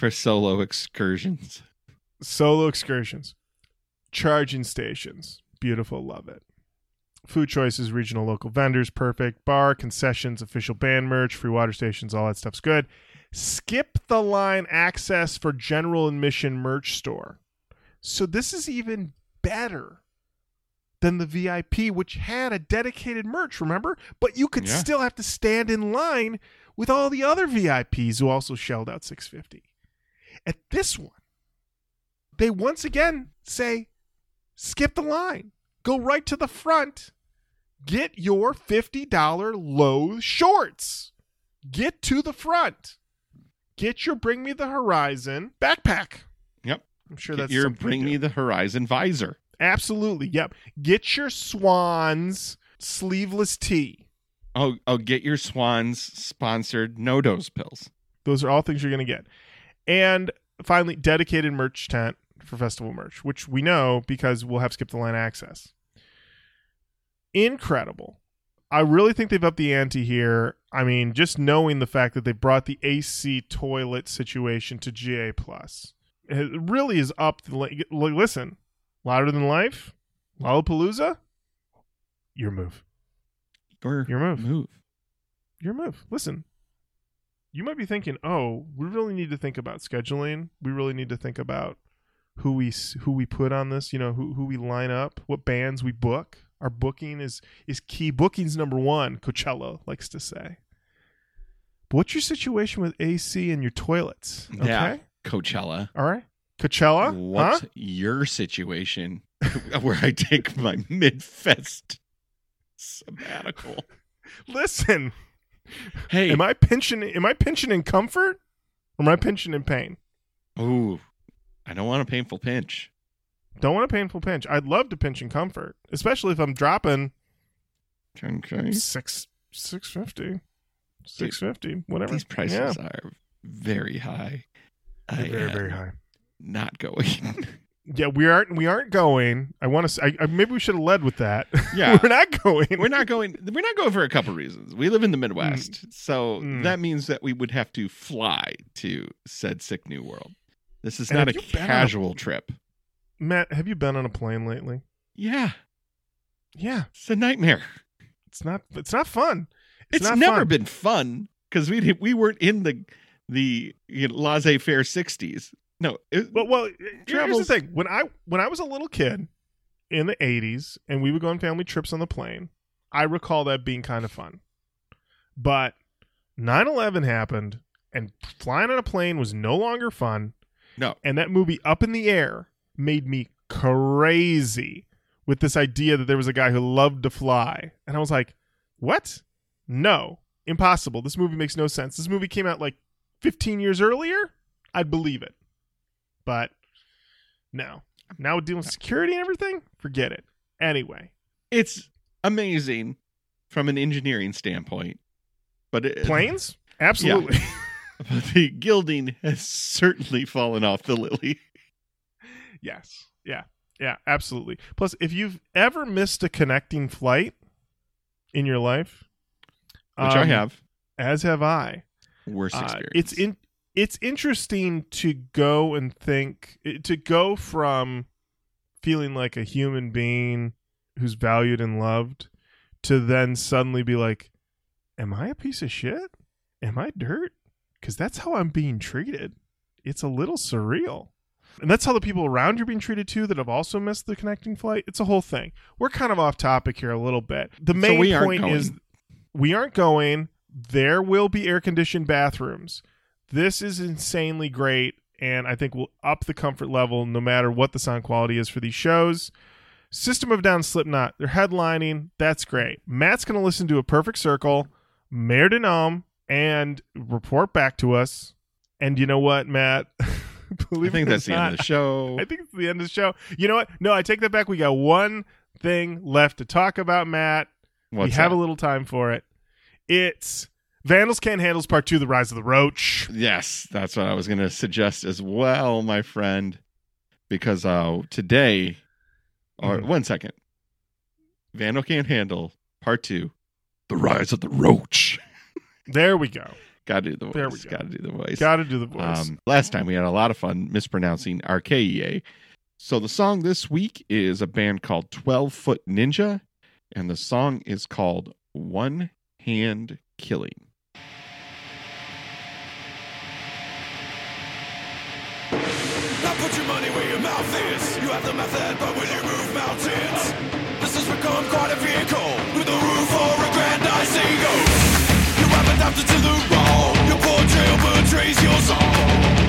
For solo excursions. Solo excursions. Charging stations. Beautiful. Love it. Food choices, regional local vendors, perfect. Bar, concessions, official band merch, free water stations, all that stuff's good. Skip the line access for general admission merch store. So this is even better than the VIP, which had a dedicated merch, remember? But you could Yeah. still have to stand in line with all the other VIPs who also shelled out 650. At this one, they once again say, skip the line. Go right to the front. Get your $50 Lowe's shorts. Get to the front. Get your Bring Me the Horizon backpack. Yep. I'm sure Get that's your bring me the horizon visor. Absolutely. Yep. Get your Swans sleeveless tee. Oh, oh, get your Swans sponsored NoDoz pills. Those are all things you're going to get. And finally, dedicated merch tent for festival merch, which we know because we'll have skip the line access. Incredible. I really think they've upped the ante here. I mean, just knowing the fact that they brought the AC toilet situation to GA Plus, it really is up. The, li- li- listen, louder than life, Lollapalooza, your move, Your, Your move. Move. your move. Listen, you might be thinking, oh, we really need to think about scheduling. We really need to think about who we who we put on this. You know, who who we line up, what bands we book. Our booking is is key. Booking's number one. Coachella likes to say. But what's your situation with AC and your toilets? Okay, Yeah. Coachella. all right. Coachella, What's huh? your situation where I take my mid fest sabbatical? Listen, Hey, am I pinching? Am I pinching in comfort, or am I pinching in pain? ooh, I don't want a painful pinch. Don't want a painful pinch. I'd love to pinch in comfort, especially if I'm dropping Okay. six six fifty, six fifty, whatever. These prices Yeah. are very high. I They're very am very high. Not going. Yeah, we aren't we aren't going. I want to. I, I, maybe we should have led with that. Yeah. we're not going. we're not going. We're not going for a couple reasons. We live in the Midwest, so Mm. that means that we would have to fly to said sick new world. This is And not a have you been on a- casual trip. Matt, have you been on a plane lately? Yeah, Yeah, it's a nightmare. it's not. It's not fun. It's, not never fun. been fun because we we weren't in the the you know, laissez-faire '60s. No, it, Well, well, here's the thing. When I when I was a little kid in the '80s, and we would go on family trips on the plane, I recall that being kind of fun. But 9/11 happened, and flying on a plane was no longer fun. no, And that movie Up in the Air made me crazy with this idea that there was a guy who loved to fly, and I was like, "What? No, impossible. This movie makes no sense. This movie came out like 15 years earlier. I'd believe it." But no. Now we're dealing with security and everything? Forget it. Anyway, it's amazing from an engineering standpoint, but it, planes? Absolutely. but the gilding has certainly fallen off the lily. yes. Yeah. Yeah, absolutely. Plus, if you've ever missed a connecting flight in your life, Which I um, have. as have I. Worst Uh, experience. it's in it's interesting to go and think to go from feeling like a human being who's valued and loved to then suddenly be like am i a piece of shit? Am i dirt? Because that's how i'm being treated. It's a little surreal. And that's how the people around you are being treated too that have also missed the connecting flight. It's a whole thing. We're kind of off topic here a little bit. The main aren't point going. is we aren't going. There will be air conditioned bathrooms. This is insanely great, and I think will up the comfort level no matter what the sound quality is for these shows. System of Down Slipknot, they're headlining. That's great. Matt's going to listen to a perfect circle, Mer de Nom, and report back to us. And you know what, Matt? I think that's the end of the show. I think it's the end of the show. You know what? No, I take that back. We got one thing left to talk about, Matt What's we have that? a little time for it. It's Vandals Can't Handles Part 2 The Rise of the Roach. Yes, that's what I was going to suggest as well, my friend. Because uh, today, or Mhm. one second, Vandal can't handle part two, the rise of the roach. There we go. Got to do the voice. There we go. Got to do the voice. Got to do the voice. Um, last time we had a lot of fun mispronouncing RKEA. So the song this week is a band called 12 Foot Ninja, and the song is called One Hand Killing. Put your money where your mouth is. You have the method, but will you move mountains. This has become quite a vehicle with a roof or a grandiose ego. You have adapted to the role. Your portrayal betrays your soul.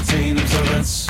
Maintain observance.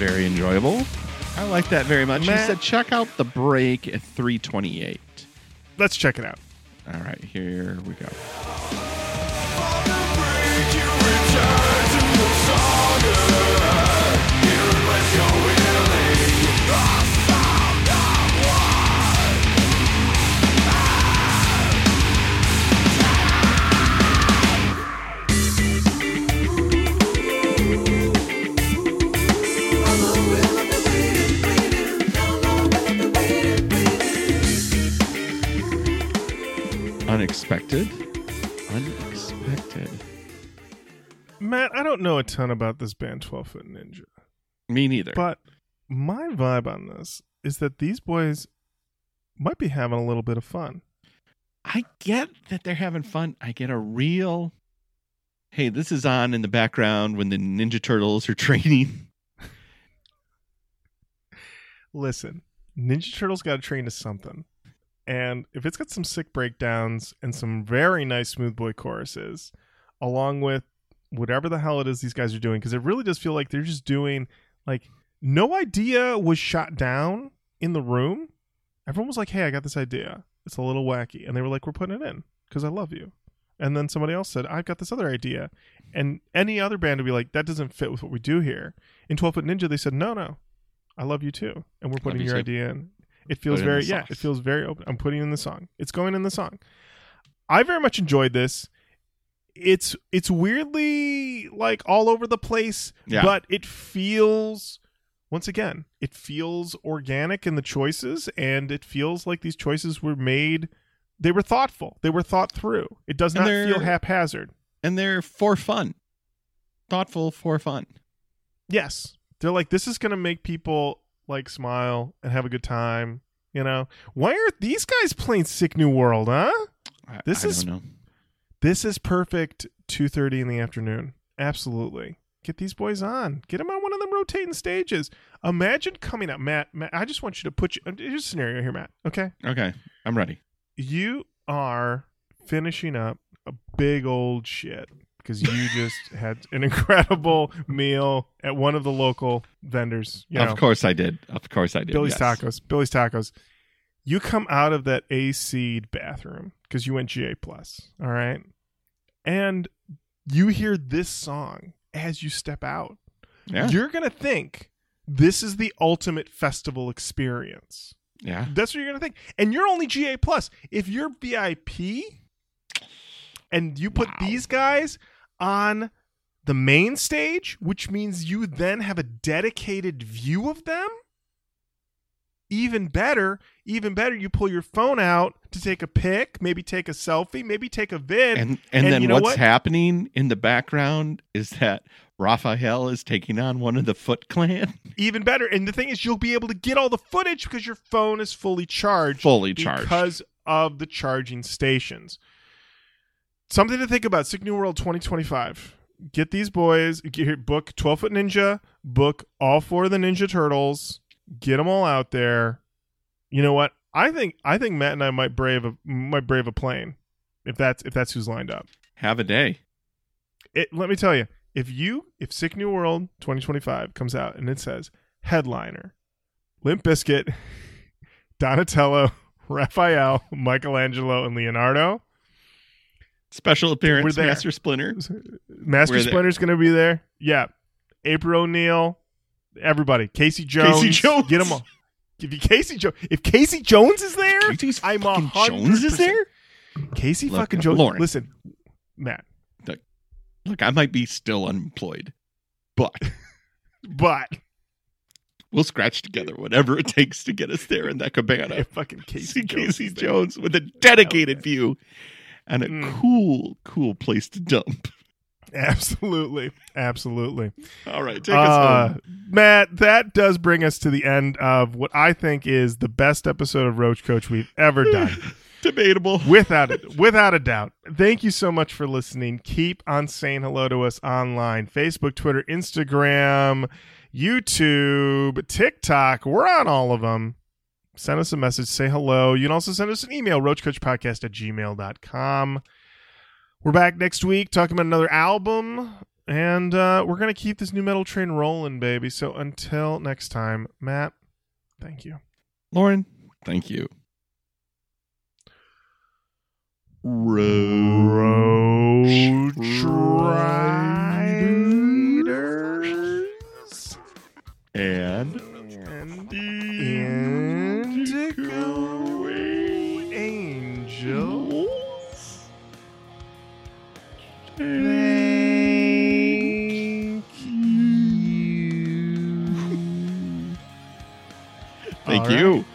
Very enjoyable. I like that very much. Matt- He said, check out the break at 328. Let's check it out. All right, here we go. Don't know a ton about this band 12 Foot Ninja, Me neither. but my vibe on this is that these boys might be having a little bit of fun. I get that they're having fun. I get a real. Hey, this is on in the background when the Ninja Turtles are training. Listen, Ninja Turtles got to train to something. And if it's got some sick breakdowns and some very nice smooth boy choruses, along with whatever the hell it is these guys are doing, because it really does feel like they're just doing like no idea was shot down in the room. Everyone was like, "Hey, I got this idea. It's a little wacky," and they were like, "We're putting it in because I love you." And then somebody else said, "I've got this other idea," and any other band would be like, "That doesn't fit with what we do here." In Twelve Foot Ninja, they said, "No, no, I love you too, and we're putting you your too. idea in." It feels it very yeah, it feels very open. I'm putting in the song. It's going in the song. I very much enjoyed this. It's it's weirdly like all over the place, Yeah. but it feels once again, it feels organic in the choices and it feels like these choices were made they were thoughtful. They were thought through. It does And not feel haphazard. and they're for fun. Thoughtful for fun. Yes. They're like this is going to make people like smile and have a good time, you know. Why aren't these guys playing Sick New World, huh? I, This I is- don't know. This is perfect 2:30 in the afternoon. Absolutely. Get these boys on. Get them on one of them rotating stages. Imagine coming up, Matt. Matt, I just want you to put you. Uh, here's a scenario here, Matt. Okay, Okay, I'm ready. you are finishing up a big old shit because you just had an incredible meal at one of the local vendors. You know, of course I did. Of course I did. Billy's yes. Tacos. Billy's Tacos. You come out of that AC'd bathroom because you went GA plus. All right. And you hear this song as you step out. Yeah. You're gonna think this is the ultimate festival experience. Yeah. That's what you're gonna think. And you're only GA plus. If you're VIP and you put Wow. these guys on the main stage, which means you then have a dedicated view of them. Even better, even better, you pull your phone out to take a pic, maybe take a selfie, maybe take a vid. And and, And then you know what's what? happening in the background is that Raphael is taking on one of the Foot Clan, even better. And the thing is, you'll be able to get all the footage because your phone is fully charged. fully charged. because of the charging stations. Something to think about. Sick New World 2025. Get these boys. Get book 12 Foot Ninja. Book all four of the Ninja Turtles. Get them all out there. You know what? I think I think Matt and I might brave a might brave a plane if that's if that's who's lined up. Have a day. It, let me tell you, if you if Sick New World 2025 comes out and it says headliner. Limp Bizkit, Donatello, Raphael, Michelangelo, and Leonardo. Special appearance. Master Splinter. Master We're. Splinter's going to be there. Yeah. April O'Neil, everybody. Casey Jones. Jones. Get all. If you Casey Jones, if Casey Jones is there, Casey's I'm a Jones is there. Casey Look, fucking Jones. Lorin. Listen, Matt, Look, I might be still unemployed, but but we'll scratch together whatever it takes to get us there in that cabana. fucking Casey Jones, Casey Jones with a dedicated view and a Mm. cool, cool place to dump. Absolutely, absolutely. All right, take us Uh, home. Matt, that does bring us to the end of what I think is the best episode of Roach Koach we've ever done. Debatable. without it, without a doubt. Thank you so much for listening. Keep on saying hello to us online: Facebook, Twitter, Instagram, YouTube, TikTok. We're on all of them. Send us a message, say hello. You can also send us an email, roachkoachpodcast at gmail.com. We're back next week talking about another album, and uh, we're going to keep this nu metal train rolling, baby. So until next time, Matt, thank you. Lorin, thank you. Road Riders. And and thank All right. you. Bye.